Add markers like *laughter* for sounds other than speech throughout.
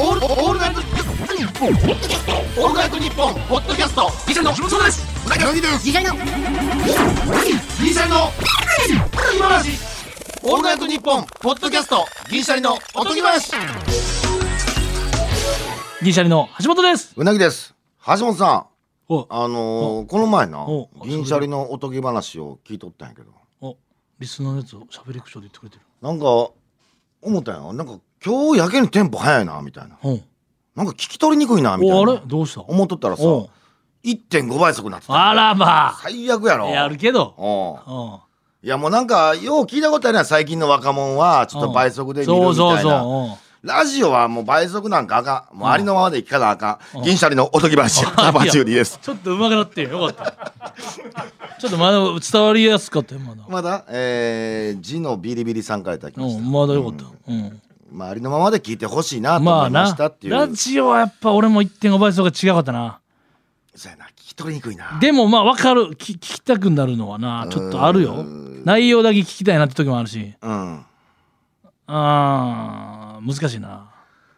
オールオールナイトニッポン。オールナイトニッポンポッドキャスト。ギシャリのそうです。うなぎの次回の。ギシャリの今話オールナイトニッポンポッドキャスト。ギシャリの。おとぎ話。銀シャリの橋本です。うなぎです。橋本さん。お。あのー、この前なお銀シャリのおとぎ話を聞いとったんやけど。お。リスナーのやつを喋り口調で言ってくれてる。なんか思ったんや。なんか今日やけにテンポ早いなみたいな。うん。なんか聞き取りにくいなみたいおあれ？などうした？思っとったらさおう1.5倍速になってた。あらまあ。最悪やろ。やるけど。いやもうなんかよう聞いたことあるやん最近の若者はちょっと倍速で見るみたいな。そうそうそう。ラジオはもう倍速なんかあかん。もうありのままで生き方あかうん。ん銀シャリのおとぎ話カバチューリーです。*laughs* ちょっと上手くなってよかった。ちょっとまだ伝わりやすかったよまだ。まだ？えー、字のビリビリさんからいただきました。うん。まだよかった。うんまあ、ありのままで聞いてほしいなとまあな思いましたっていう、ラジオはやっぱ俺も1.5倍速が違かったな。そうやな聞き取りにくいな。でもまあ分かる。き聞きたくなるのはなちょっとあるよ。内容だけ聞きたいなって時もあるし。うん。あー難しいな。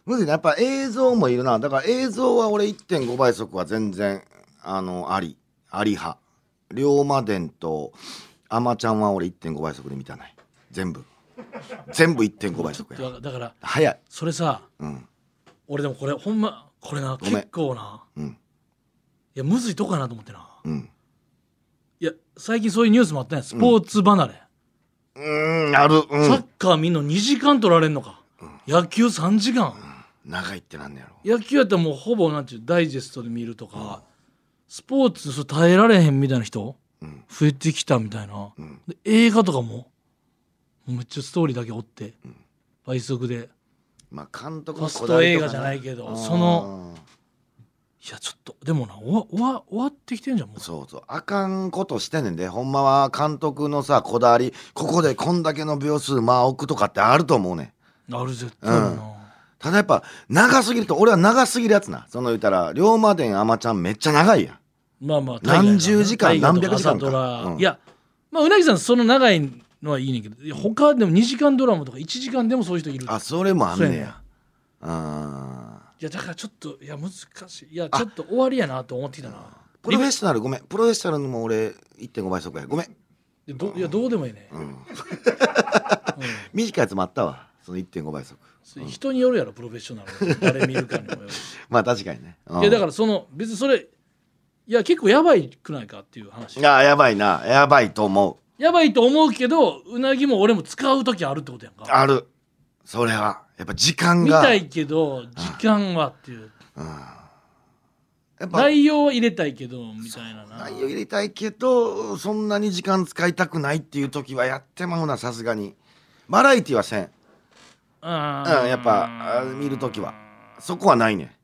むずいな。やっぱ映像もいるな。だから映像は俺1.5倍速は全然あのあり。あり派。龍馬伝とあまちゃんは俺1.5倍速で見たない。全部全部1.5倍速やだから早い。それさうん。俺でもこれほんまこれな結構な。うん。いやむずいとこやなと思ってな。うん。いや最近そういうニュースもあったやん。スポーツ離れ、うーんある。うサッんカー見んの2時間取られんのか、野球3時間、長いってなんねやろ。野球やったらもうほぼなんていうダイジェストで見るとか、スポーツ耐えられへんみたいな人、うん。増えてきたみたいな、映画とかもめっちゃストーリーだけ追って、倍速で。まあ監督のこだわりとかト映画じゃないけどそのうんいやちょっとでもな終わ終わ終わってきてんじゃんもう。そうそう。あかんことしてんねんで。ほんまは監督のさこだわりここでこんだけの秒数間置くとかってあると思うねん。ある絶対あるな、ただやっぱ長すぎると俺は長すぎるやつな。その言ったら龍馬伝あまちゃんめっちゃ長いやん。まあまあ何十時間大河と何百時間か朝ドラ。うん。いやまあうなぎさんその長いのはいいねんけど他でも2時間ドラマとか1時間でもそういう人いる。あそれもあんねや。あいやだからちょっといや難しい。いやちょっと終わりやなと思ってきたな。プロフェッショナルごめん。プロフェッショナルも俺1.5倍速や。ごめん。でどいやどうでもいいね、短いやつもあったわ。その1.5倍速。うん人によるやろプロフェッショナル。誰見るかにもよ *laughs* まあ確かにね。いやだかららその別にそれいや結構やばいくないかっていう話。いややばいな。やばいと思うやばいと思うけどうなぎも俺も使う時あるってことやんか。ある。それは。やっぱ時間見がたいけど時間はっていう。やっぱ。内容は入れたいけどみたいなな。内容入れたいけどそんなに時間使いたくないっていう時はやってまうなさすがに。バラエティはせん。うんうんやっぱあ見る時は。そこはないね。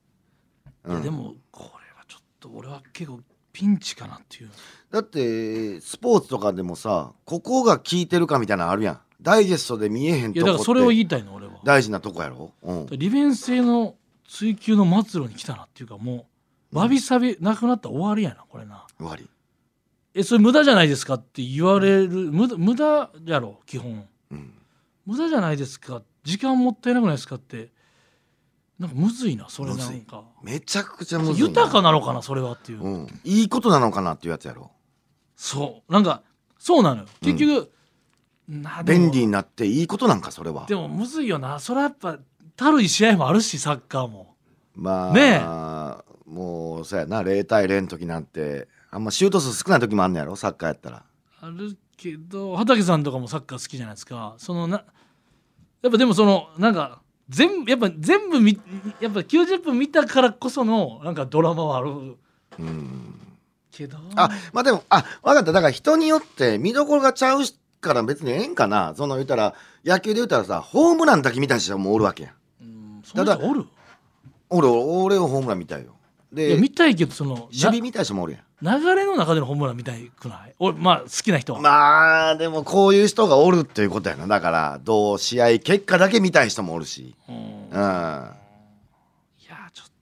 いやでもこれはちょっと俺は結構ピンチかなっていうだってスポーツとかでもさここが効いてるかみたいなのあるやん。ダイジェストで見えへんいやだとこってからそれを言いたいの俺は。大事なとこやろ、うん、利便性の追求の末路に来たなっていうかもうわびさびなくなったら終わりやなこれな。終わり。えそれ無駄じゃないですかって言われる無駄無駄やろ基本、うん。無駄じゃないですか時間もったいなくないですかってなんかむずいなそれなんか。めちゃくちゃむずいな。豊かなのかなそれはっていう、うん、いいことなのかなっていうやつやろそう。なんかそうなのよ。結局、なでも。便利になっていいことなんかそれは。でもむずいよな。それはやっぱたるい試合もあるしサッカーも。まあ、ねもうそうやな。0対0の時なんてあんまシュート数少ない時もあんねやろ？サッカーやったら。あるけど畠さんとかもサッカー好きじゃないですか。そのなやっぱでもそのなんか全部やっぱ全部みやっぱ90分見たからこそのなんかドラマはあるけど。あまあでもあ分かった。だから人によって見どころがちゃうから別にええんかな。その言ったら野球で言ったらさホームランだけ見た人もおるわけやん。うんそんな人おる？俺俺はホームラン見たいよ。いやで見たいけどその守備見たい人もおるやん。な流れの中でのホームラン見たいくない？俺まあ好きな人は、まあでもこういう人がおるっていうことやな。だからどう試合結果だけ見たい人もおるし。うん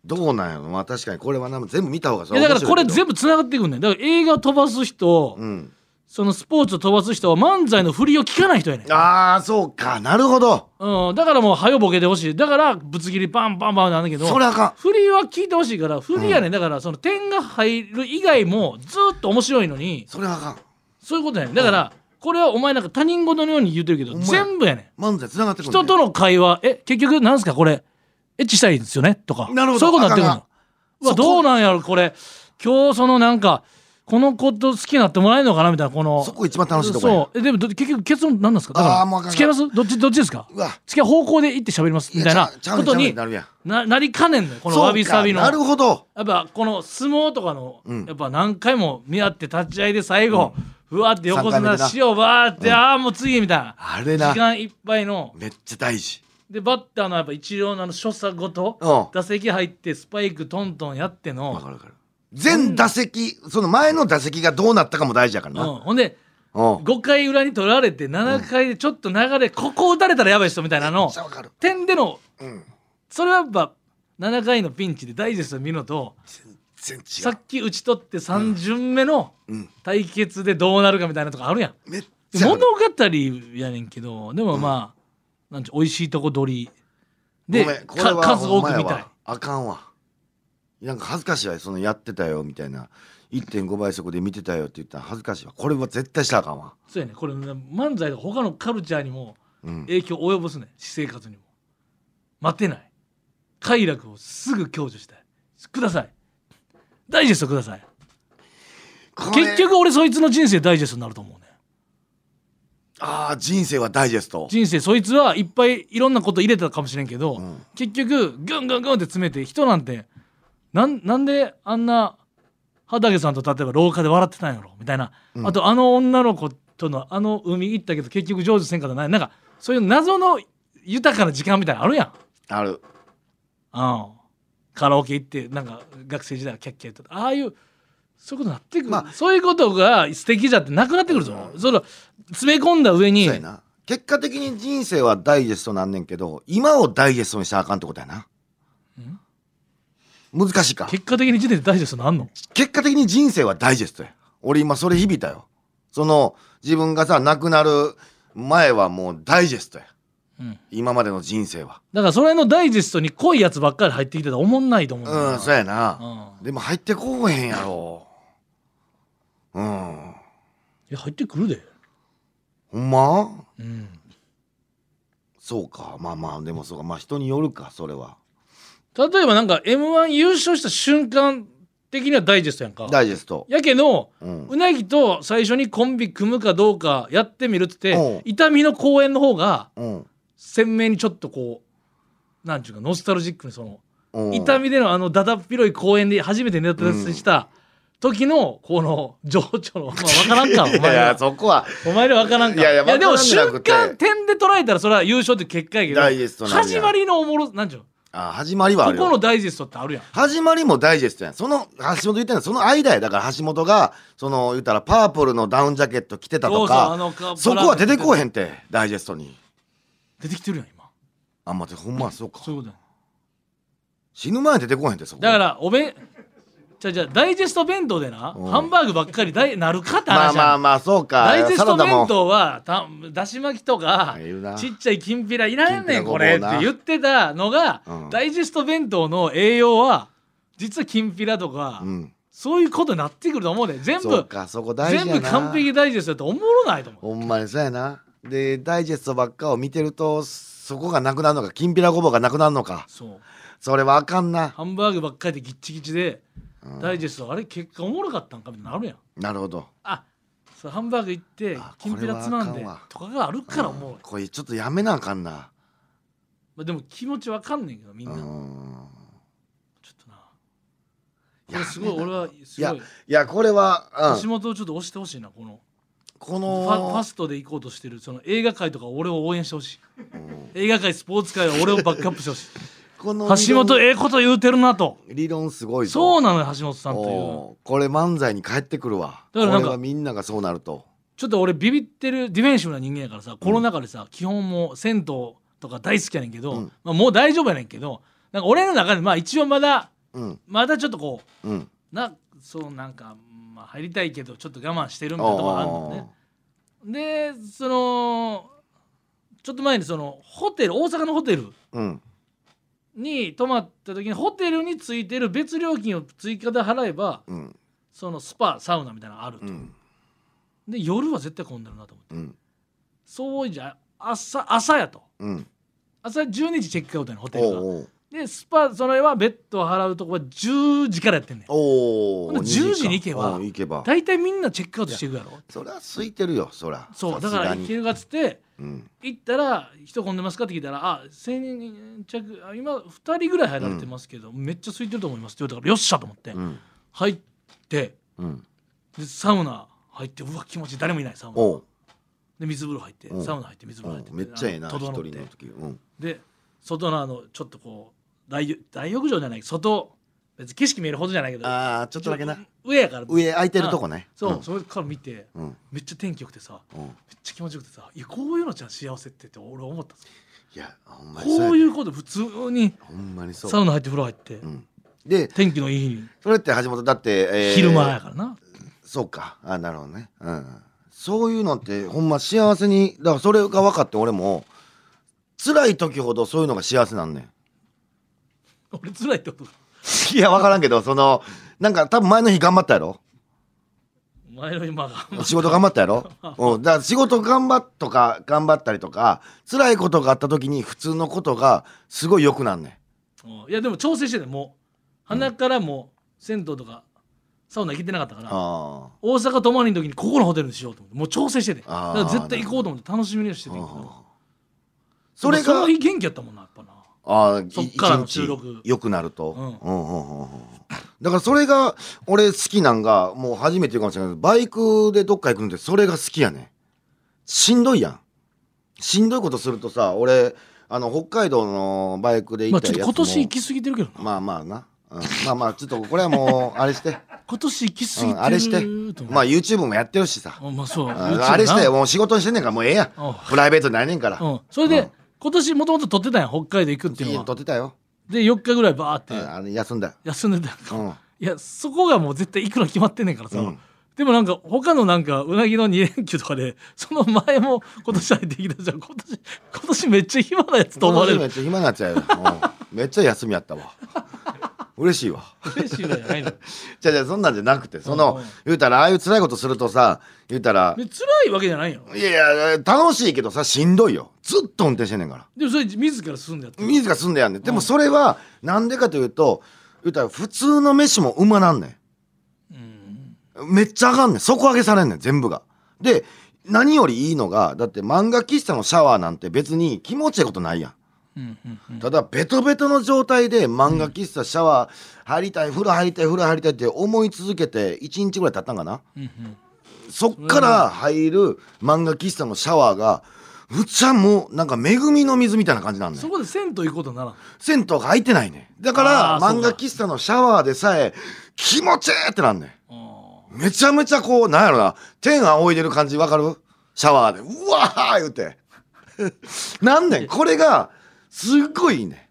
どうなんやろまあ確かにこれはな全部見た方がといやだからこれ全部部つながってくんねんだから映画飛ばす人、うん。そのスポーツを飛ばす人は漫才の振りを聞かない人やねん、ああそうか。なるほど。うん、だからもう早ボケてほしい。だからぶつ切りパンパンパンなんだけどそれあかん。振りは聞いてほしいから振りやねん、だからその点が入る以外もずっと面白いのにそれあかん。そういうことやねん。だからこれはお前なんか他人事のように言ってるけど全部やねん。漫才つながってくる、ね、人との会話え結局なんすか？これエッチしたいんですよね？とか。なるほど。そういうことになってくるの？どうなんやろ？これ。今日そのなんかこの子と好きになってもらえるのかな？みたいなこの。そこ一番楽しいとこや。そう。えでもど結局結論何なんですか？だかあーもうあからん。付き合います？どっちどっちですか？うわ。付き合う方向で行って喋ります？みたいなことになるやん。ななりかねんのよこのわびさびの。なるほど。やっぱこの相撲とかの、うん。やっぱ何回も見合って立ち合いで最後、ふわって横綱三回目でな。塩バーって、ああもう次みたいな。あれな。時間いっぱいの。めっちゃ大事でバッターのやっぱ一両のあの所作ごとうん。打席入ってスパイクトントンやってわのか、るわかる。全打席その前の打席がどうなったかも大事やからうん、なほんでうん。5回裏に取られて7回でちょっと流れ、ここ打たれたらやばい人みたいなめの点でのうん。それはやっぱ7回のピンチでダイジェスト見るのとさっき打ち取って3巡目のうん。対決でどうなるかみたいなとこあるやん。物語やねんけどでもまあ、なんち美味しいとこ取り。で数多く見たい。あかんわ。なんか恥ずかしいわそのやってたよみたいな。1.5倍速で見てたよって言ったら恥ずかしいわ。これは絶対したらあかんわ。そうやね。これね漫才が他のカルチャーにもうん。影響を及ぼすね。私生活にも。待てない。快楽をすぐ享受したい。ください。ダイジェストください。結局俺そいつの人生ダイジェストになると思うねああ人生はダイジェスト。人生そいつはいっぱいいろんなこと入れたかもしれんけど、うん。結局グングングンって詰めて人なんてなんなんであんな畑さんと例えば廊下で笑ってたんやろみたいな、うん。あとあの女の子とのあの海行ったけど結局成就せんかったないなんかそういう謎の豊かな時間みたいなのあるやん。ある。うん、カラオケ行ってなんか学生時代はキャッキャ言ってた。ああいうそういうことになってくる、まあ。そういうことが素敵じゃってなくなってくるぞ、その詰め込んだ上に。そうやな。結果的に人生はダイジェストなんねんけど今をダイジェストにしたらあかんってことやな。難しいか？結果的に時点で大事ですなんの？結果的に人生はダイジェストや。俺今それ響いたよ。その自分がさ亡くなる前はもうダイジェストや。うん。今までの人生は。だからそれのダイジェストに濃いやつばっかり入ってきてたらおもんないと思ううんそうやな、うん。でも入ってこうへんやろうん。いや入ってくるで。ほんま？うん。そうか。まあまあでもそうか。まあ人によるかそれは。例えばなんか m 1優勝した瞬間的にはダイジェストやんか。ダイジェスト。やけどうん。うなぎと最初にコンビ組むかどうかやってみるっつってうん。痛みの公演の方がうん。鮮明にちょっとこうなんちゅうかノスタルジックにそのうん。痛みでのあのだだっ広い公園で初めてネタ出した時のこの情緒の、まあ、分からんか。お *laughs* 前いやいやらそこは。お前ら分からんか。いやいやでも瞬間点で捉えたらそれは優勝って結果やけどダイジェストなんや。始まりのおもろなんちゅうの？あ始まりはあここのダイジェストってあるやん。始まりもダイジェストやん。その橋本言ってんのその間や。だから橋本がその言ったらパープルのダウンジャケット着てたとかそこは出てこうへんんってダイジェストに。出てきてるやん今。あんまほんまそうか。そういうことや死ぬ前に出てこうへんってそこ。だからおべんじゃあじゃあダイジェスト弁当でなうん。ハンバーグばっかりだいなるかってまあ話やん。まあまあそうか。ダイジェスト弁当はただし巻きとかちっちゃいきんぴらいらんねきんこれってな言ってたのが、うん。ダイジェスト弁当の栄養は実はきんぴらとか、うん。そういうことになってくると思うね全そう部かそこ大事全部完璧ダイジェストだとおもろないと思う。ほんまにそうやな。でダイジェストばっかを見てるとそこがなくなるのかきんぴらごぼうがなくなるのか。そう。それはあかんな。ハンバーグばっかりでギッチギチで、うんダイジェストあれ結果おもろかったんかみたいになるやん。なるほど。あそうハンバーグ行ってあきんぴらつまんでこれはあかんわとかがあるからおもろい、うんこれちょっとやめなあかんな。まあ、でも気持ちわかんねんけどみんな、うん。ちょっとな。これすごい俺はすいやごい。いやこれは、うん。橋本をちょっと押してほしいなこの。こファファのストで行こうとしてるその映画界とか俺を応援してほしい。うん。映画界スポーツ界は俺をバックアップしてほしい橋本ええこと言うてるなと。理論すごいぞ。そうなのよ橋本さんという。これ漫才に帰ってくるわ。だからなんかこれはみんながそうなると。ちょっと俺ビビってるディフェンシブな人間やからさコロナ禍でさ基本もう銭湯とか大好きやねんけど、うん。まあ、もう大丈夫やねんけどなんか俺の中でまあ一応まだうん。まだちょっとこううん。なそうなんか、まあ、入りたいけどちょっと我慢してるみたいなところあるのね。でそのちょっと前にそのホテル大阪のホテルうんに泊まった時にホテルについてる別料金を追加で払えばうん。そのスパサウナみたいなのがあると、うん。で夜は絶対混んでるなと思って。うん。そうじゃ朝朝やと。うん。朝12時チェックアウトやねんホテルがでスパそれはベッドを払うとこは10時からやってんねん。おおほんで10時に行けばうん行けば。大体みんなチェックアウトしていくやろ。そりゃ空いてるよそりゃそうだから行けるかっつってうん。行ったら人混んでますかって聞いたら「あ千人着あ今2人ぐらい入られてますけど、めっちゃ空いてると思います」って言われたからよっしゃと思って、うん。入ってうん。でサウナ入ってうわ気持ちいい。誰もいないサウナ。で水風呂入ってうん。サウナ入って水風呂入ってめっちゃええな一人の時。うん。で外のあのちょっとこう大浴大浴場じゃない外別に景色見えるほどじゃないけどああちょっとだけな。上やから上空いてるとこね。そう、ん。それから見てうん。めっちゃ天気良くてさうん。めっちゃ気持ちよくてさいやこういうのじゃん幸せってって俺思ったいやほんまにこうういうこと普通にほんまにそう。サウナ入って風呂入って、うん。で天気のいい日に。それって橋本だってえー昼間やからな、そうか。あなるほどね。うん。そういうのってほんま幸せにだからそれが分かって俺も辛い時ほどそういうのが幸せなんねん俺辛いってこと？*laughs* いや分からんけどそのなんか多分前の日頑張ったやろ？前の今が仕事頑張ったやろ、*laughs* うん、だから仕事頑張っとか頑張ったりとか辛いことがあった時に普通のことがすごい良くなんねん。うん。いやでも調整しててもう鼻からもう銭湯とかサウナ行けてなかったからあ大阪泊まりの時にここのホテルにしようと思ってもう調整しててだから絶対行こうと思って楽しみにしててんけど。あそれがその日元気やったもんなやっぱなああそっからの収録。良くなると、うん。うんうんうんうん。だからそれが俺好きなんがもう初めて言うかもしれないけどバイクでどっか行くのってそれが好きやねしんどいやん。しんどいことするとさ俺あの北海道のバイクで行まあったやつも、ちょっと今年行き過ぎてるけどな。まあまあな、うん、まあまあちょっとこれはもうあれして、*laughs* 今年行き過ぎてるう。ん、あれして。まあ YouTube もやってるしさ。あまあそう。あれしてなもう仕事にしてんねんからもうええやん。う。んプライベートにないねんから。うん。それで、うん今年もともと撮ってたんや北海道行くっていう家のは。撮ってたよ、で4日ぐらいバーって。うん、あの休んだ。よ、休んでたやんか。うん。いやそこがもう絶対行くの決まってんねんからさ、うん。でもなんか他のなんかうなぎの2連休とかで *laughs* その前も今年入ってきたじゃん。今年今年めっちゃ暇なやつと思われる。めっちゃ暇なやつやよ、うん、めっちゃ休みやったわ嬉しいわ。嬉しいのじゃないの。*laughs* じゃじゃそんなんじゃなくてそのうんうん。言うたらああいう辛いことするとさ言うたらで辛いわけじゃないよいやいや楽しいけどさしんどいよ。ずっと運転してんねんから。でもそれ自ら進んでやってる。自ら住んでやんねん。でもそれはなんでかというと言うたら普通の飯もうまなんねうん。んめっちゃ上がんねん。底上げされんねん全部が。で何よりいいのがだって漫画喫茶のシャワーなんて別に気持ちいいことないやんうんうんうん。ただベトベトの状態で漫画喫茶シャワー入りたい風呂入りたい風呂入りたいって思い続けて1日ぐらい経ったんかな？うんうん。そっから入る漫画喫茶のシャワーがむちゃもうなんか恵みの水みたいな感じなんねんそこで銭湯行くことにならん銭湯が入ってないね。んだから漫画喫茶のシャワーでさえ気持ちいいってなんねめちゃめちゃこうなんやろな天仰いでる感じわかる？シャワーで。うわー言うて。*laughs* なんねん。これがすっごいいいね。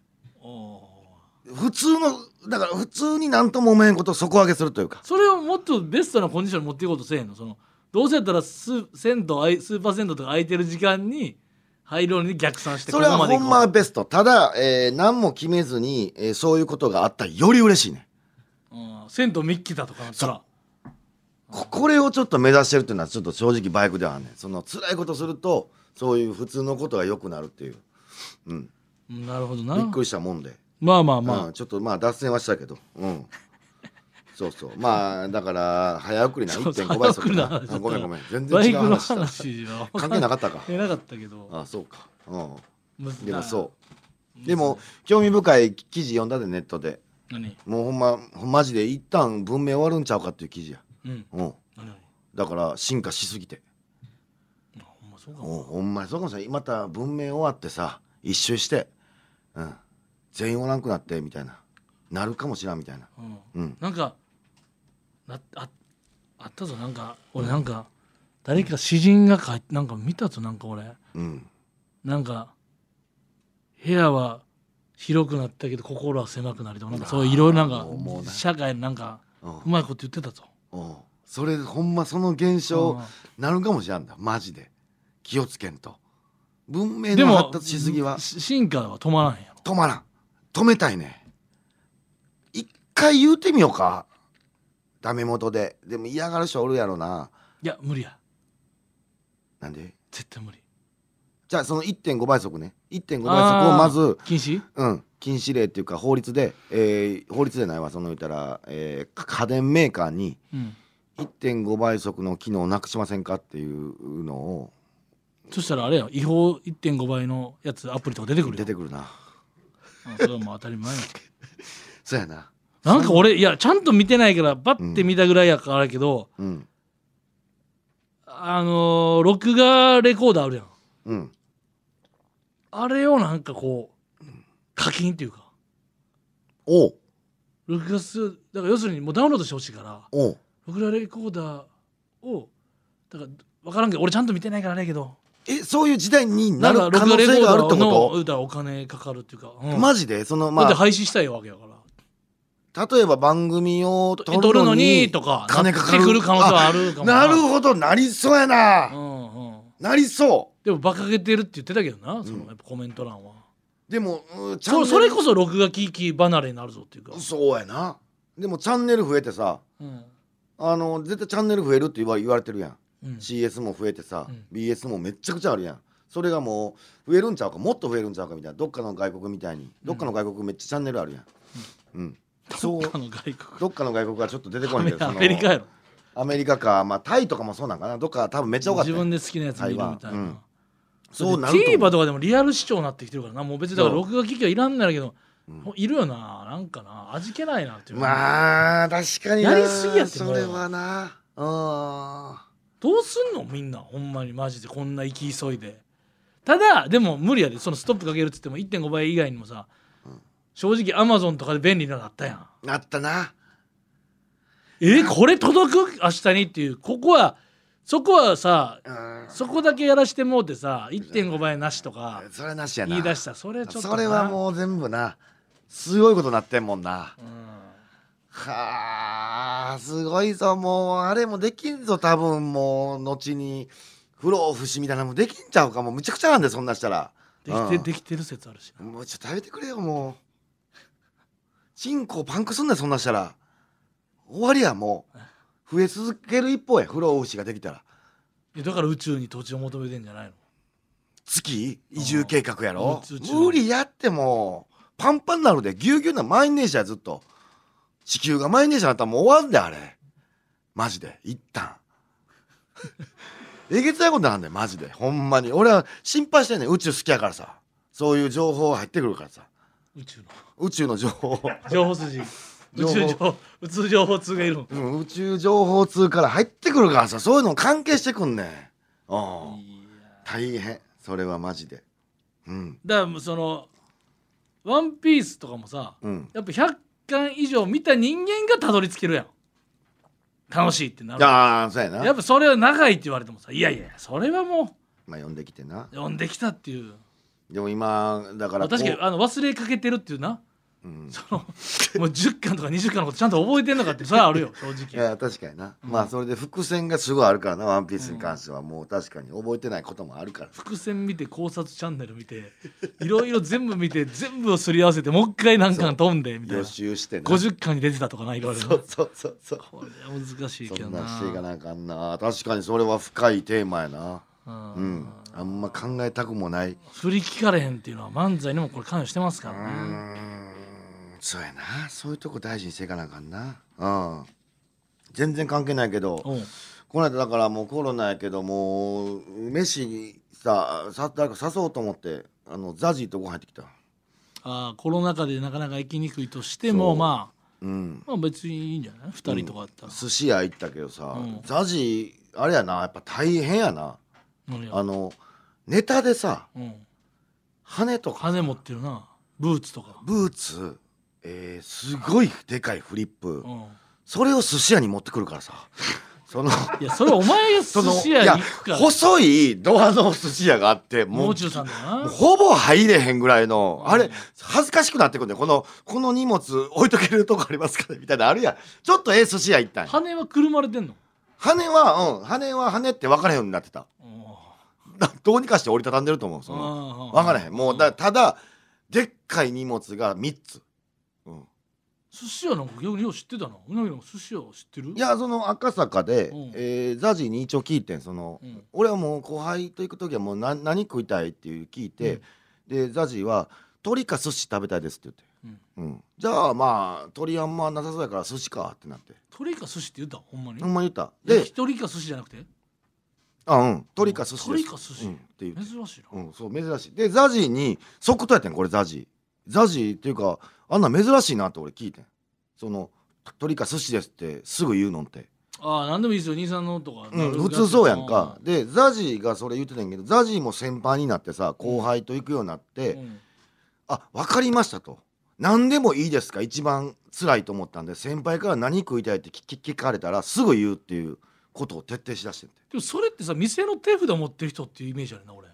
普通のだから普通になんとも思えんことを底上げするというか。それをもっとベストなコンディションに持っていこうとせえへんの？そのどうせやったらス銭湯ーパー銭湯とか空いてる時間に入るのに逆算してそれはほんまはベスト。ただ、えー何も決めずに、えーそういうことがあったらより嬉しいね。うん銭湯ミッキーだとかなったら。ここれをちょっと目指してるっていうのはちょっと正直バイクではねん。その辛いことするとそういう普通のことが良くなるっていう、うん、うんなるほどな。びっくりしたもんで、まあまあまあ、うん、ちょっとまあ脱線はしたけど。うん。そうそう。まあだから早送りなそうそう1.5倍速な早送りなあごめんごめん。全然違う話した。話は。関係なかったか。えなかったけど。あそうか。うん。むでもそう。でも興味深い記事読んだでネットで。何？もうほんまほんマジで一旦文明終わるんちゃうかっていう記事や。うん。うん。何？何だから進化しすぎて。あほんまそうかうんもほんまにそうかもしれないまた文明終わってさ一周してうん。全員おらんくなってみたいな。なるかもしらんみたいな。うん。うん。なんかなああったぞ。なんか俺なんか誰か詩人が書いなんか見たぞなんか俺。うん。なんか部屋は広くなったけど心は狭くなりとかなんかそういろいろなんか社会のなんかうまいこと言ってたとうん。それほんまその現象うん。なるかもしれんだ。マジで。気をつけんと文明でもの発達しすぎは。し進化は止まらんやろ。止まらん。止めたいね。一回言うてみようか。ダメ元で。でも嫌がる人おるやろな。いや無理や。なんで？絶対無理。じゃあその1.5倍速ね。1.5倍速をまず禁止？うん。禁止令っていうか法律で、えー法律でないわ。その言ったら、えー家電メーカーにうん。1.5倍速の機能をなくしませんかっていうのをそしたらあれや違法1.5倍のやつアプリとか出てくるよ出てくるな。うんそれはもう当たり前や *laughs* そうやな。なんか俺いやちゃんと見てないからバッて見たぐらいやからあれやけど、うん。あのー録画レコーダーあるやん。うん。あれをなんかこう課金っていうか。おう。録画するだから要するにもうダウンロードしてほしいから録画レコーダーをだから分からんけど俺ちゃんと見てないからあれやけどえそういう時代になる可能性があるってこ言うたらお金かかるっていうか、うん。とマジで？そのだまあって廃止したいわけやから。例えば番組を撮撮るのににとか金かかる。る可能性はあるかもな。るほどなりそうやな、うんうん。なりそでも馬鹿げてるって言ってたけどなそのうん。やっぱコメント欄は、うでもうんチャンネルそそれこそ録画機器離れになるぞっていうか、そうやな。でもチャンネル増えてさうん。あの絶対チャンネル増えるって言わ言われてるやん、うん。CS も増えてさ、うん。BS もめっちゃくちゃあるやん。それがもう増えるんちゃうかもっと増えるんちゃうかみたいな。どっかの外国みたいに。どっかの外国めっちゃチャンネルあるやん。うん、そうどっかの外国。どっかの外国はちょっと出てこないけどアメリカやろ。アメリカかまあタイとかもそうなんかな。どっか多分めっちゃ多かったよ自分で好きなやつ見るみたいな、うん。そうなると TVer とかでもリアル視聴になってきてるからなもう別にだから録画機器はいらんならけど、うんもう。いるよななんかな。味気ないなっていう。まあ確かにな。やりすぎやってそれはな。うんどうすんのみんなほんまにマジでこんな行き急いで。ただでも無理やでそのストップかけるっつっても1.5倍以外にもさ、正直アマゾンとかで便利なのあったやん。なったな。えこれ届く？明日にっていう。ここはそこはさうん。そこだけやらしてもうてさ1.5倍なしとかそれなしやな。言い出した。らそれはちょっとな。それはもう全部な。すごいことなってんもんな。うん。はあすごいぞ。もうあれもできんぞ。多分もう後に不老不死みたいなのもできんちゃうかも。うむちゃくちゃなんでそんなしたら。できて、うん。できてる説あるしな。もうちょっと食べてくれよもう。チンコパンクすんねんそんなしたら。終わりやもう。増え続ける一方や不老不死ができたら。いやだから宇宙に土地を求めてんじゃないの？月？移住計画やろ？うん。宇宙無理やってもう。パンパンになるで。ぎゅうぎゅうな満員電車やずっと地球が満員電車になったらもう終わんであれ。マジで。一旦。えげつないことなんだよマジで。ほんまに。俺は心配してんねん。宇宙好きやからさ。そういう情報入ってくるからさ。宇宙の。宇宙の情報、情報筋。宇情報。宙情宇宙情報通がいるの。うん、宇宙情報通から入ってくるからさ。そういうの関係してくんねん。う大変。それはマジで。うん。だからもうその「ワンピースとかもさうん。やっぱ100巻以上見た人間がたどり着けるやん。楽しいってなる。ああそうやな。やっぱそれは長いって言われてもさいやいやそれはもまあ読んできてな。う読んできたっていう。でも今だから確かにこあの忘れかけてるっていうなう、うん、そのもう10巻とか20巻のことちゃんと覚えてんのかってそれはあるよ *laughs* 正い直や確かにな、まあそれで伏線がすごいあるからな「ワンピースに関しては。もう確かに覚えてないこともあるから。伏線見て考察チャンネル見ていろいろ全部見て *laughs* 全部をすり合わせてもう一回何巻飛んでみたいな。予習してな。50巻に出てたとかないろいろそうそうそうそう。これは難しいけそどな。んなしていかなあかんな。確かにそれは深いテーマやな。うんうん。あんま考えたくもない。振り聞かれへんっていうのは漫才にもこれ関与してますかうらねそうやな。そういうとこ大事にしていかなあかんな。うん。全然関係ないけどこの間だからもうコロナやけどもう飯ささ誰か誘おうと思ってあのザジーとご飯入ってきた。あーコロナ禍でなかなか行きにくいとしてもまうん。あまあ別にいいんじゃない？2人とかあったら、寿司屋行ったけどさ、うん。ザジーあれやな。やっぱ大変やな。あのネタでさうん。羽とか羽持ってるな。ブーツとか。ブーツ、えーすごいでかいフリップ、うん。それを寿司屋に持ってくるからさ。*laughs* そのいやそれお前がその寿司屋に行くから。細いドアの寿司屋があってもうほぼ入れへんぐらいのあれ恥ずかしくなってくるねこのこの荷物置いとけるとこありますかね？みたいなのあるやん。ちょっとええ寿司屋行ったんや。羽はくるまれてんの？羽はうん。羽は羽って分からへんようになってた。うん。だどうにかして折りたたんでると思うその。分からへん。もうだただでっかい荷物が3つ、うん、寿司屋なんか逆によう知ってたな。うなぎの寿司屋知ってる？いやその赤坂で、うん。えーザジーに一応聞いてんその、うん。俺はもう後輩と行く時はもうな何食いたいっていう聞いて、でザジーは「鶏か寿司食べたいです」って言って、うん。じゃあまあ鶏あんまなさそうやから寿司かってなって。鳥か寿司って言った？ほんまに？ほんまに言った。でで一人か寿司じゃなくて？あうん。鶏か寿司鳥か寿司。うん、って言って。珍しいな。うん、そう珍しい。でザジーに即答やってんこれザジーザジーっていうかあんなん珍しいなって俺聞いてん。その鳥か寿司ですってすぐ言うのって。ああ何でもいいですよ。兄さんのとかうん、普通そうやんか。でザジーがそれ言ってたんやけどザジーも先輩になってさ後輩と行くようになって、うん。あ分かりましたと。何でもいいですか一番辛いと思ったんで先輩から何食いたいって聞かれたらすぐ言うっていうことを徹底しだしてんて。でもそれってさ店の手札持ってる人っていうイメージあるな俺。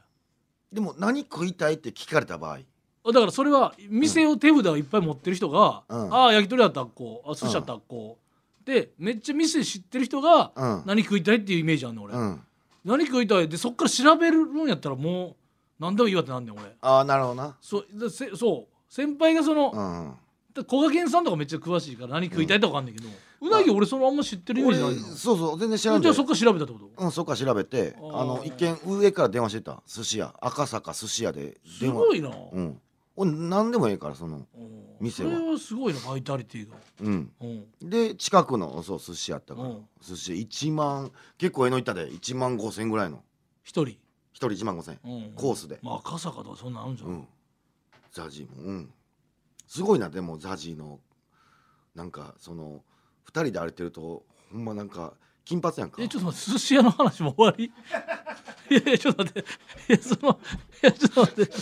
でも何食いたいって聞かれた場合。あだからそれは店を手札をいっぱい持ってる人が、うん。ああ焼き鳥やったらこうあ寿司やったらこう、でめっちゃ店知ってる人がうん。何食いたいっていうイメージあるね俺、うん。何食いたい？でそっから調べるんやったらもう何でもいいわってなんねん俺。ああなるほどな。そうだせそう。先輩がその、うん。だこがけんさんとかめっちゃ詳しいから何食いたいとかあんねんけど、うなぎ俺そのあんま知ってるイメー俺ジないの。そうそう。全然知らんで。じゃあそっから調べたってこと？うんそっから調べて。あーあの一見上から電話してた。寿司屋。赤坂寿司屋です電話。ごいな、うん。俺何でもええからそのうん。店は。それはすごいなバイタリティが、うん。うん、で近くのそう寿司やったか。ら、うん。寿司1万結構ええのいったで1万5千ぐらいの。一人、1人1万5千。うん、コースで。まあ赤坂とかそんなんあるんじゃん、うん。ザジーもうん。すごいなでもザジーのなんかその2人で歩いてるとほんまなんか金髪やんか。えちょっと待って寿司屋の話も終わり？*laughs* いやいやちょっと待って。いやそのいやちょっと待って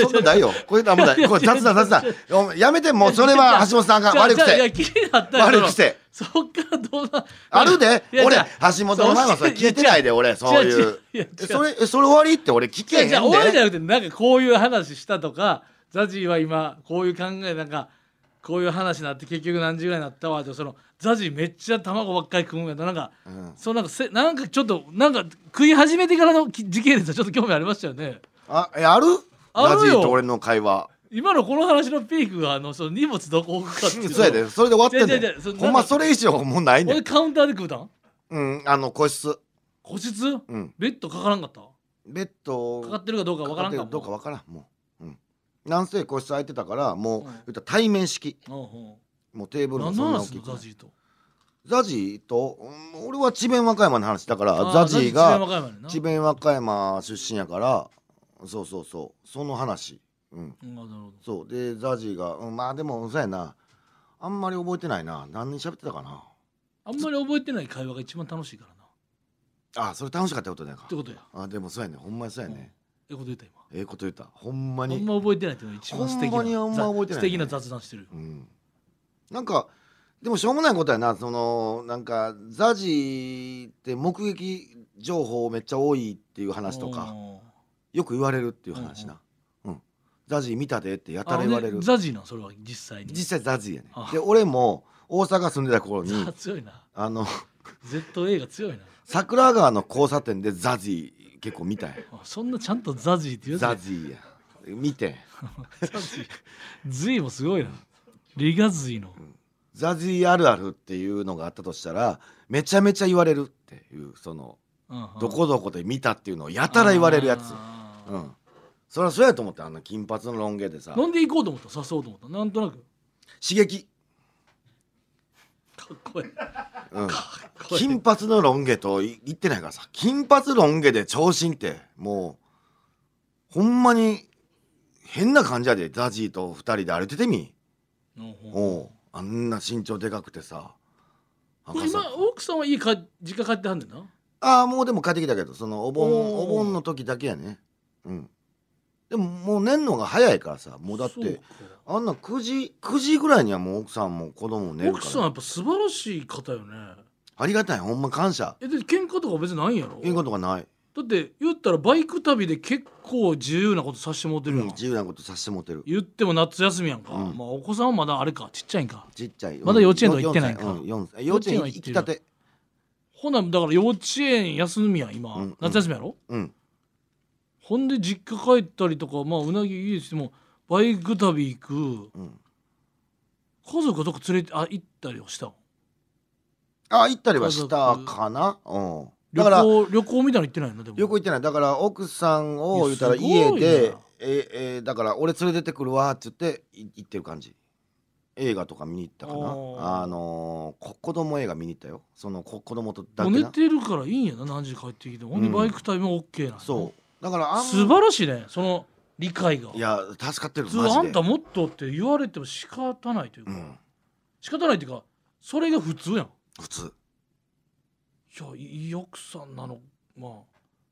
そんなないよ。これなんもない。これ雑談雑談。お前やめてもうそれは橋本さんが悪くて。いや気になったよ悪くて。そっからどうなあるで。俺橋本の前はそれ聞いてないで俺そういう。それえそれ終わりって俺聞けへんで。じゃあ終わりじゃなくてなんかこういう話したとかザジーは今こういう考えなんかこういう話になって結局何時ぐらいになったわとそのザジーめっちゃ卵ばっかり食うんやったなんかうん。そうなんかせなんかちょっとなんか食い始めてからのき時系列はちょっと興味ありましたよねあえある？あるよ。ザジーと俺の会話。今のこの話のピークがあのその荷物どこ置くかっていう。*laughs* そうやで。それで終わってん違う違う違ねんほんまそれ以上もうないねん。俺カウンターで食うたん？うんあの個室。個室？うん。ベッドかからんかった？ベッド。かかってるかどうかわからんかもかってるどうかわからん。もううん。なんせ個室空いてたからもう、うん。言ったら対面式。うんう。んもうテーブルも何そのんな大きくないザジーと？ザジーと、うん俺は智弁和歌山の話。だからあザジー智弁和が歌山やねんな。智弁和歌山出身やからそうそうそう。その話。うん。うんあなるほど。そう。でザジーが、うん、まあでもそうやな。あんまり覚えてないな。何人喋ってたかな。あんまり覚えてない会話が一番楽しいからな。あそれ楽しかったことだよってことや。あでもそうやねほんまにそうやね、ええこと言った今。ええこと言った。ほんまに。あんま覚えてないっていうのが一番素敵なほんまにあんま覚えてないね。素敵な雑談してる。うん、なんかでもしょうもないことやな。そのなんかザジーって目撃情報めっちゃ多いっていう話とかよく言われるっていう話な、うんザジー見たでってやたら言われる。ザジーなんそれは実際に？実際ザジーやねあ。で俺も大阪住んでた頃にザ強いな。あの ZA が強いな。桜川の交差点でザジー結構見たそんなちゃんとザジーって言うザやジーや。見て *laughs* もすごいな。リガズイの。ザジーあるあるっていうのがあったとしたらめちゃめちゃ言われるっていうそのどこどこで見たっていうのをやたら言われるやつうん。そりゃそうやと思ってあんな金髪のロン毛でさ。なんで行こうと思った？誘おうと思った？なんとなく刺激、かっこいい。うん、こいい。金髪のロン毛とい言ってないからさ。金髪ロン毛で長身ってもうほんまに変な感じやで。ザジーと二人で歩いててみ。おう。あんな身長でかくてさ。今奥さんは家か実家帰ってはんねんな？ああもうでも帰ってきたけどそのお盆お盆の時だけやねうん。でももう寝んのが早いからさもうだってそうか。あんな9時9時ぐらいにはもう奥さんも子供も寝るから。奥さんやっぱ素晴らしい方よね。ありがたいほんま感謝。えで喧嘩とか別にないんやろ？いうことがない、だって言ったらバイク旅で結構自由なことさせてもらってるやん、うん、自由なことさせてもってる。言っても夏休みやんか、うん。まあお子さんはまだあれか。ちっちゃいんか。ちっちゃいまだ幼稚園とか行ってないんか。4歳うん四歳幼稚園行きたて。ほなだから幼稚園休みやん今、うん。夏休みやろ？うんほんで実家帰ったりとかまあうなぎいいです。もバイク旅行くうん。家族はどこ連れてあ行ったりはしたの？あ行ったりはしたかな？うん。だ旅から行旅行みたいなの行ってないの？でも。旅行行ってない。だから奥さんを言ったら家でええだから俺連れてってくるわって言ってい行ってる感じ。映画とか見に行ったかな？あのーこ子供映画見に行ったよ。そのこ子供とだけな？てるからいいんやな何時帰ってきて。ほんでうん。バイク旅も OK なのそうだからあん素晴らしいねその理解が。いや助かってる普通マジで。あんたもっとって言われても仕方ないというか、うん。仕方ないっていうかそれが普通やん。普通。いやいい奥さんなのまあ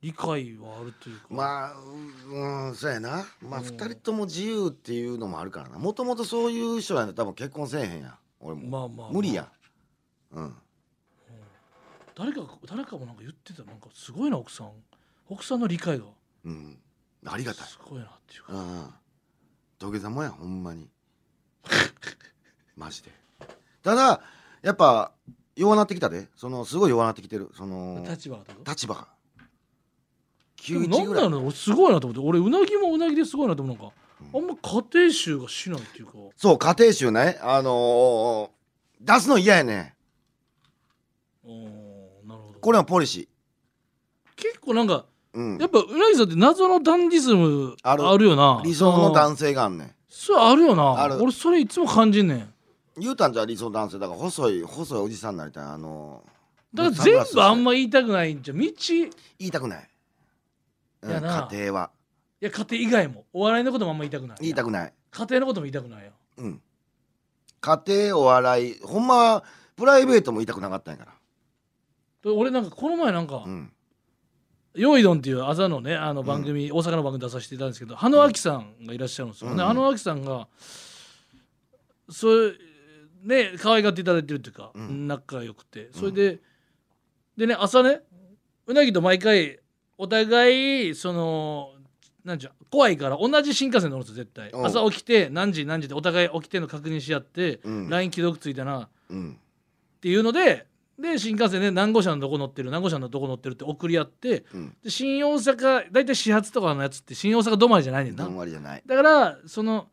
理解はあるというか。まあううんそうやな。まあうん。二人とも自由っていうのもあるからな。もともとそういう人やん多分結婚せえへんやん。俺も、まあまあまあ。無理やん。うん。誰か誰かもなんか言ってた。なんかすごいな奥さん。奥さんの理解がうん。ありがたい。すごいなっていうか。うん。土下座もやほんまに。*laughs* マジで。ただやっぱ弱なってきたで。そのすごい弱なってきてる。その立場が立場。がでも91なんすごいなと思って。俺うなぎもうなぎですごいなと思う。なんかあんま家庭臭がしないっていうか。そう家庭集ね。あのー出すの嫌やねおーなるほど。これはポリシ結構なんかーうん。やっぱうなぎさんって謎のダンディズムああるるよな。理想の性男性があんねん。それあるよな。俺それいつも感じんねん。言うたんじゃ理想の男性だから細い細いおじさんになりたいあのー。だから全部あんまま言いたくないんじゃん。道い言いたくない、うん、いやな。家庭は。や家庭以外も。お笑いのこともあんま言いたくない言いたくない。家庭のことも言いたくないよ。うん。家庭お笑いほんまはプライベートも言いたくなかったんやから。で俺なんかこの前なんかうん「よいどん」っていう朝のねあの番組、大阪の番組出させていただいたんですけど羽野明さんがいらっしゃるんですよ、うん。で羽野明さんがそうね可愛がっていただいてるっていうか、うん。仲良くて。それで、でね朝ねうなぎと毎回お互いそのなんちゅう怖いから同じ新幹線乗るんですよ絶対。朝起きて何時何時でお互い起きてんの確認し合って、うん。LINE 既読ついたなっうん。ていうのでで新幹線で何号車のどこ乗ってる何号車のどこ乗ってるって送り合ってうん。で新大阪大体始発とかのやつって新大阪止まりじゃないねんな。どんわりじゃない。だからその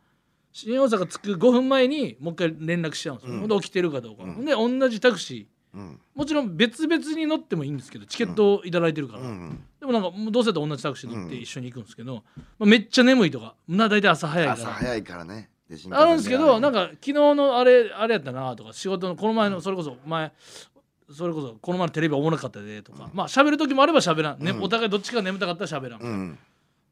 新大阪着く5分前にもう一回連絡しちゃうんですよ、うん。ほんで起きてるかどうか、うん。で同じタクシうん。ーもちろん別々に乗ってもいいんですけどチケットをいただいてるから、うん。でもなんかもうどうせだと同じタクシー乗ってうん一緒に行くんですけど、まあ、めっちゃ眠いとか。な大体朝早いから。朝早いからね。あるんですけどなんかか昨日のあれあれやったなとか仕事のこの前のそれこそ前それこそこの前のテレビおもろかったでとか、まあ喋る時もあれば喋らん、ねうん。お互いどっちか眠たかったら喋らん、うん。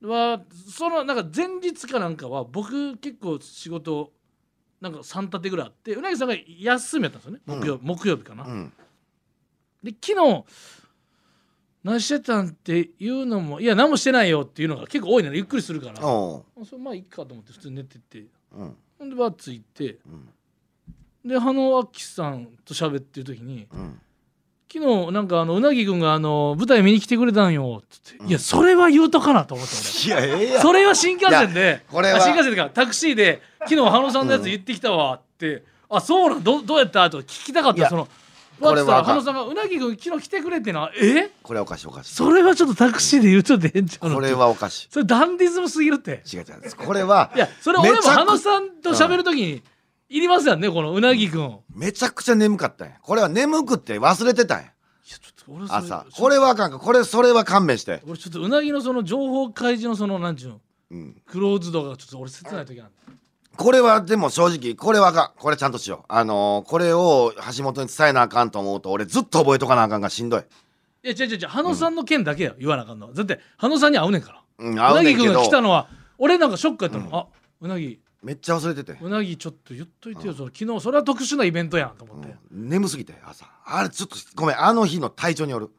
はそのなんか前日かなんかは僕結構仕事なんか3立てぐらいあってうなぎさんが休みやったんですよね。木曜,、木曜日かな、うん。で昨日何してたんっていうのもいや何もしてないよっていうのが結構多いのね。ゆっくりするから。それまあいいかと思って普通に寝てて。うん。ほんでバーついて。うん。で羽野明さんと喋ってる時にうん昨日なんかあのうなぎくんがあの舞台見に来てくれたんよっつって、いやそれは言うとかなと思っていやええやそれは新幹線で。これは。あ新幹線でか。タクシーで昨日羽野さんのやつ言ってきたわって、あそうなんどどうやった？とか聞きたかっいやたそのこれはわっつったら羽野さんがうなぎくん昨日来てくれってなえ？これはおかしいおかしい。それはちょっとタクシーで言うとでええんちゃうの？これはおかしい。それダンディズムすぎるって。違う違う。これはいやそれ俺もめちゃく羽野さんと喋る時にいりますよねこのうなぎくん、いやめちゃくちゃ眠かったんや。これは眠くって忘れてたんや。ちょっと俺それ朝。これはあかんか。これそれは勘弁して。俺ちょっとうなぎのその情報開示のそのなんちゅうの？うん。クローズドがちょっと俺切ない時あるこれはでも正直これはあかん。これちゃんとしよう。あのーこれを橋本に伝えなあかんと思うと俺ずっと覚えとかなあかんがしんどい。いや違う違う違う。羽野さんの件だけや言わなあかんの。はだって羽野さんに会うねんから。うんうなぎくんが来たのは俺なんかショックやったの、あうなぎめっちゃ忘れてて、うなぎちょっと言っといてよ、その昨日それは特殊なイベントやんと思って、うん眠すぎて朝。あれちょっとごめんあの日の体調による。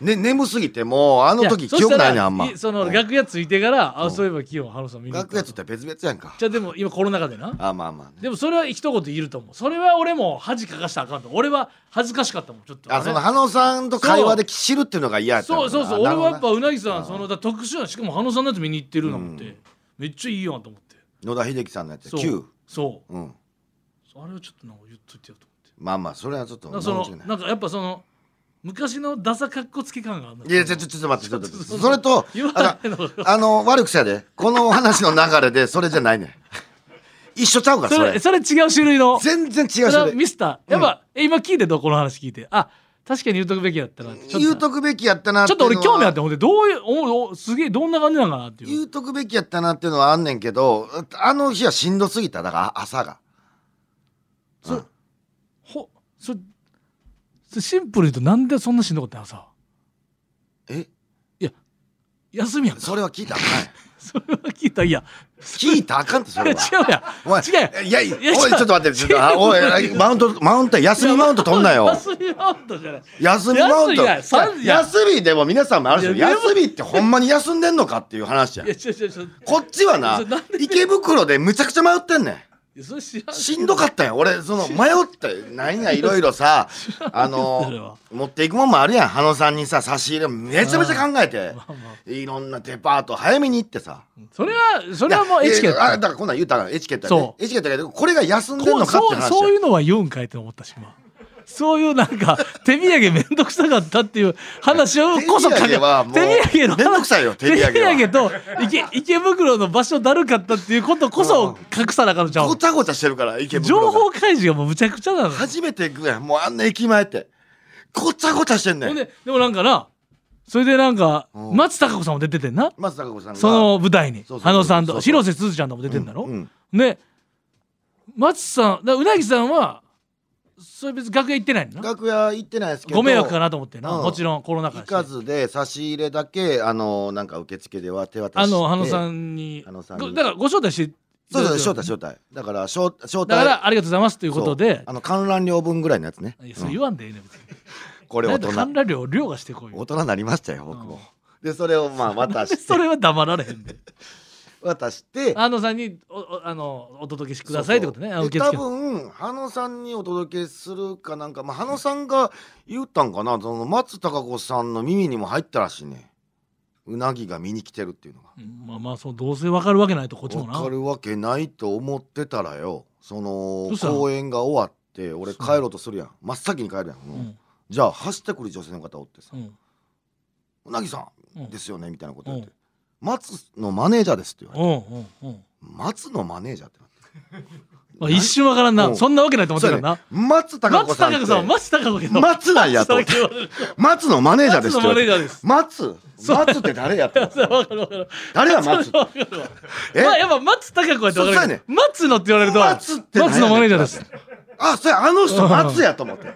ね、眠すぎてもうあの時や記憶ないねあんま。そのうん。楽屋ついてからあうん。そういえば昨日ハロさん見に行った楽屋つって別々やんか。じゃあでも今コロナ禍でな。あまあまあね。でもそれは一言言えると思う。それは俺も恥かかしたらあかんと。俺は恥ずかしかったもんちょっと。あその羽野さんと会話で知るっていうのが嫌やったそう。そうそう俺はやっぱ野うなぎさんそのだ特殊なしかも羽野さんのやつ見に行ってるの思って、うん。めっちゃいいやんと思って田秀樹さんのやつそう。Q そう。うん。あれはちょっとなんか言っといてよと思って。まあまあそれはちょっとな。んかそのなんかやっぱその昔のダサかっこつけ感があるのいやちょちょっと待ってちょっとそれと言わあの。のあの悪くせやで。この話の流れでそれじゃないねん。一緒ちゃうからそれそれ違う種類の。全然違うそれはそれミスター。やっぱ、え今聞いてどう？この話聞いて。あ確かに言うとくべきやったな言うとくべきやったなちょっと俺興味あっててほんでどういうおおすげえどんな感じなのかなっていう。言うとくべきやったなっていうのはあんねんけどあの日はしんどすぎた。だから朝が。そほそそシンプルに言うとなんでそんなしんどかったのさえ？休みやんか。それは聞いたらあかんやんそれは聞いた。らいや。聞いたらあかんってそれは。*laughs* 違うやん。お前違ういやいやおいちょっと待って。ちょっとあおいマウントマウント休みマウント取んなよ。休みマウントじゃない。休みマウント。休みでも皆さんもあるでし休みってほんまに休んでんのかっていう話や。こっちはな池袋でむちゃくちゃ迷ってんねんしんどかったよ。俺その迷って何やいろいろさあの持っていくもんもあるやん。羽野さんにさ差し入れめちゃめちゃ考えて。いろんなデパート早めに行ってさ。それはそれはもうエチケット。だからこんなん言ったらエチケットやねエチケットやけどこれが休んでんのかってそういう話やそういうのは言うんかいって思ったし今そういうなんか手土産めんどくさかったっていう話をこそ手土産はもう手土産のめんどくさいよ手土産は。手土産と池池袋の場所だるかったっていうことこそ隠さなあかんのちゃう？ごちゃごちゃしてるから池袋が情報開示がもうむちゃくちゃなの。初めて行くやんもうあんな駅前ってごちゃごちゃしてんねん。ででもなんかなそれでなんかうん。松たか子さんも出ててんな？松たか子さんが。その舞台に。そうそう羽野さんと広瀬すずちゃんとも出てんだろ、うんうん。で松さんだうなぎさんはそれ別に楽屋行ってないの？な楽屋行ってないですけど。ご迷惑かなと思ってな、うん。もちろんコロナ禍行やし。かずで差し入れだけあのなんか受付では手渡して。あの羽野さんに。羽野さんに。ごだからご招待してそうそう招待招待。だから招招待。だからありがとうございますということで。そうあの観覧料分ぐらいのやつね。いやそれうん言わんでええねん別に。これ大人。なんで観覧料量がしてこいよ。大人になりましたよ僕も。でそれをまあ渡して。*laughs* それは黙られへんで渡して安野さんにおおあのお届けしてくださいってことね。あの受付。で多分羽野さんにお届けするかなんか、まあ、羽野さんが言ったんかな。その松たか子さんの耳にも入ったらしいね。うなぎが見に来てるっていうのが。うんまあまあそうどうせ分かるわけないとこっちもな。分かるわけないと思ってたらよ。その公演が終わって俺帰ろうとするやん。真っ先に帰るやん、う。ん。じゃあ走ってくる女性の方おってさ。うん「うなぎさうんん。ですよね」みたいなこと言って。うん「松のマネージャーです」って言われて。うんうんうん「松のマネージャー」ってなって。まあ一瞬わからんうなんそんなわけないと思ってたな。ね。松たか子松さんって。たか子さんは松たか子けど松なんやと松のマネージャーです松のマネージャーーです。松松って誰やっ誰や松え？まあやっぱ松たか子やってわかる松野って言われると松って松のマネージャーです。あそれあの人松やと思って。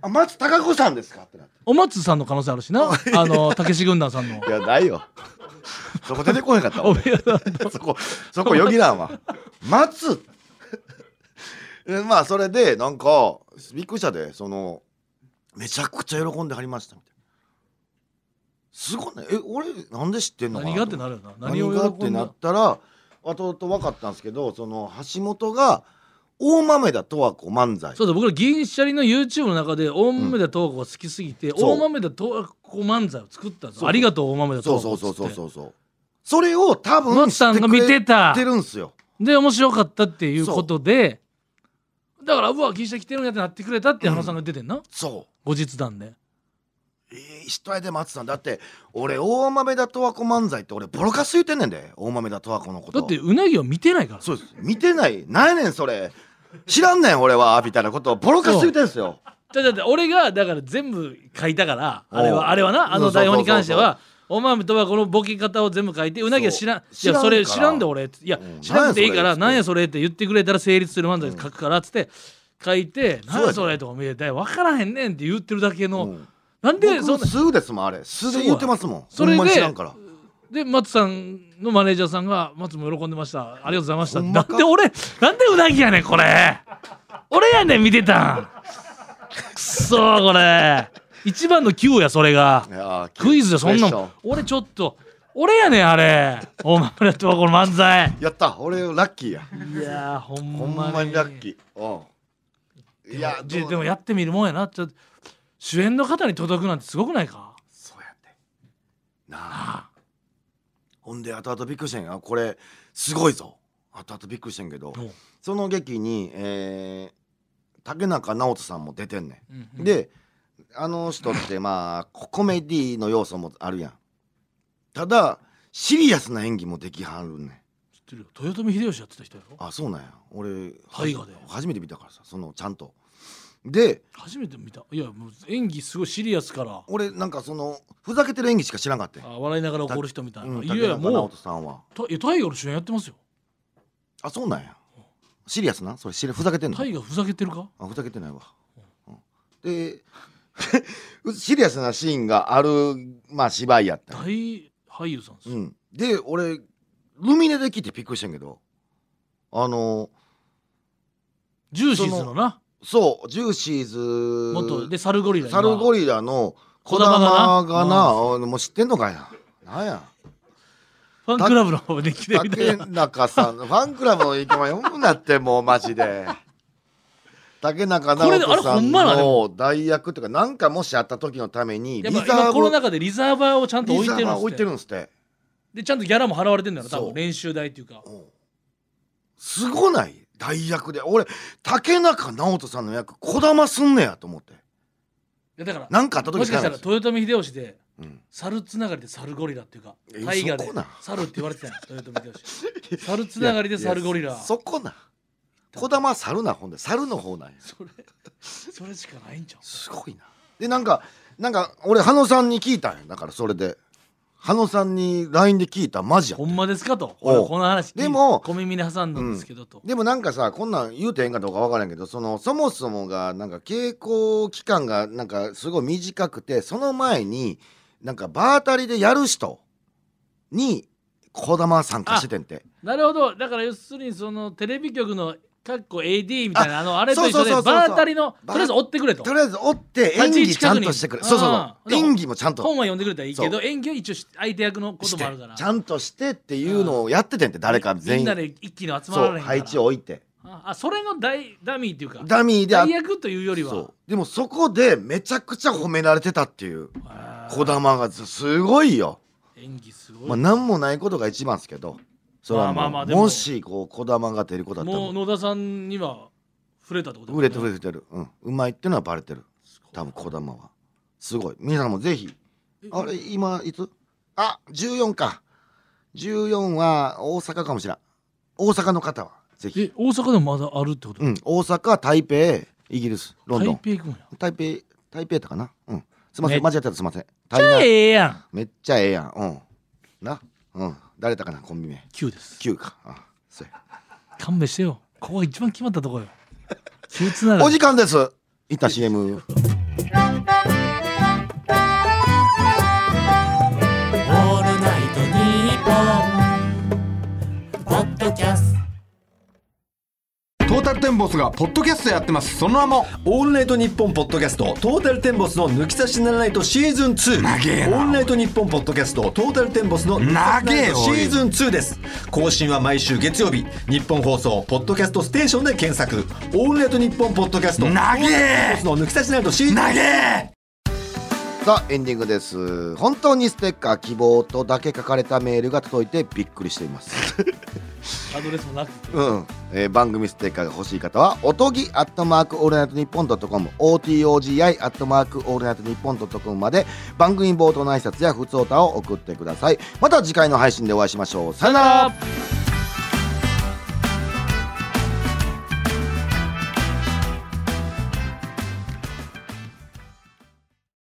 あ松たか子さんですか？ってなって。お松さんの可能性あるしな。あのたけし軍団さんの。いやないよそこ出てこなかった *laughs* *laughs* そこそこよぎらんわ。松え *laughs* まあそれでなんかびっくりしたで。そのめちゃくちゃ喜んではりました。みたいなすごいね。え俺なんで知ってんのかな？何がってなるよな。何がってなったら後々分かったんですけどその橋本が大豆田十和子漫才。そうだ僕ら銀シャリの YouTube の中で大豆田十和子が好きすぎて、そう。大豆田十和子漫才を作ったんですありがとう大豆田十和子そうそうそうそうそうそれを多分松さんが見てた。知ってるんすよ。で面白かったっていうことで。だからうわ銀シャリ来てるんやってなってくれたって花さんが出てんな、そう。後日談で。ええ人やで松さんだ。って俺大豆田十和子漫才って俺ボロカス言ってんねんで。大豆田十和子のこと。だってうなぎを見てないから。そうです。見てない。なんやねんそれ。知らんねん俺はみたいなことを。ボロカス言ってんすよ。だだって俺がだから全部書いたからあれはあれはなあの台本に関してはお前とはこのボケ方を全部書いてう。なぎは知らん。いやそれ知らんで俺。いやうん。知らなくていいからなんやそれって言ってくれたら成立する漫才書くからっつって書いてなん。やそれとか見えて分からへんねんって言ってるだけのうん。なんでそんな僕数ですもんあれ。数で言ってますもん。それで知らんから。で松さんのマネージャーさんが「松も喜んでました。ありがとうございました」なんで俺なんでうなぎやねんこれ。俺やねん見てたん。くそーこれ一番の Q やそれが。クイズでそんなん。俺ちょっと俺やねんあれ。大豆とこの漫才。やった。俺ラッキーや。いやーほんほまに。んまにラッキー。うん。いやででもやってみるもんやな。ちょっと主演の方に届くなんてすごくないか？そうやって。なあ。ほんで後々びっくりしてんあこれすごいぞ。後々びっくりしてんけどう。んその劇に、えー竹中直人さんも出てんねうんうんん。であの人ってまあココメディの要素もあるやん。ただシリアスな演技もできはるねん。知ってるよ。豊臣秀吉やってた人やろ？あそうなんや。俺大河で。初めて見たからさそのちゃんと。で初めて見た。いやもう演技すごいシリアスから。俺なんかそのふざけてる演技しか知らんかったあ笑いながら怒る人みたいな、うん、い竹やいやもう中直人さんは。たいやタイガーの主演やってますよ。あそうなんや。シリアスな？それしふざけてんの？タイガーふざけてるか？あふざけてないわ、うん。で *laughs* シリアスなシーンがあるまあ芝居やった。大俳優さんですよ、うん、で俺ルミネで聞いてびっくりしてんけどあのジューシーズのな。そうジューシーズ元でサルゴリラサルゴリリラの児児玉玉ががななあもう知ってんのかいな。なんや。ファンクラブの方で来てみたい竹な中さんのファンクラブの意見は読むなってもうマジで竹中直人さんの代役というか何かもしあった時のためにリザーブ今コロナ禍でリザーバーをちゃんと置リいてるんです置いてるんですって。でちゃんとギャラも払われてんだよ多分練習代っていうか。うん。すごない？代役で。俺竹中直人さんの役こだますんねやと思って。いやだから何かあった時もしかしたら豊臣秀吉でうん。猿つながりで猿ゴリラっていうかえ大河で猿って言われてたんや豊臣秀吉。猿つながりで猿ゴリラ。そこなこだま猿なほんで猿の方なんや。それそれしかないんちゃうすごいな。でなんかなんか俺羽野さんに聞いたんや。だからそれで。羽野さんに LINE で聞いたマジやほんまですかと？俺この話でも小耳に挟んだんですけどと、でもなんかさこんなん言うてええんかどうか分からんけどそのそもそもがなんか稽古期間がなんかすごい短くてその前になんか場当たりでやる人に児玉参加しててんて。なるほど。だから要するにそのテレビ局のかっこ AD みたいなあのあれと一緒でそうそうそうそう場当たりのばとりあえず追ってくれと。とりあえず追って演技ちゃんとしてくれ。そうそう演技もちゃんと。本は読んでくれたらいいけどそ演技は一応し相手役のこともあるから。ちゃんとしてっていうのをやっててんて誰か全員。みんなで一気に集まられへんから。配置を置いて。ああそれの大ダミーっていうか。ダミーで役というよりは。でもそこでめちゃくちゃ褒められてたっていう。あー。児玉がすごいよ。演技すごい、まあ何もないことが一番ですけどそれはまあまあまあでも。もしこう児玉が出ることだったら。もう野田さんには触れたってこと売れてる売れてる。うん。うまいっていうのはバレてる。多分児玉は。すごい。皆さんもぜひ。あれ今いつ？あ14か。14は大阪かもしれん。大阪の方はぜひ。え大阪でもまだあるってこと、うん。大阪台北イギリスロンドン。台北行くんや。台北台北やったかな？うん。すいませめん間違ったらすいません。じゃあ台ええやん。めっちゃええやん。うん。な。うん誰やったかなコンビ名。9です。9か。あそうや。勘弁してよ。ここが一番決まったとこよ。9つながり。お時間です。いった CM オールナイトニッポン」ポッドキャストトータルテンボスがポッドキャストやってます。その名もオールナイトニッポンポッドキャストトータルテンボスの抜き差しならないとシーズン2長えなオールナイトニッポンポッドキャストトータルテンボスの抜き差しならないとシーズン2です。更新は毎週月曜日ニッポン放送ポッドキャストステーションで検索。オールナイトニッポンポッドキャストトータルテンボスの抜き差しならないとシーズン2長えなさあエンディングです。本当にステッカー希望とだけ書かれたメールが届いてびっくりしています。アドレスもなくて。うん、えー番組ステッカーが欲しい方はおとぎアットマークオールナイトニッポンドットコム OTOGI アットマークオールナイトニッポンドットコムまで番組冒頭の挨拶や普通歌を送ってください。また次回の配信でお会いしましょう。さよならら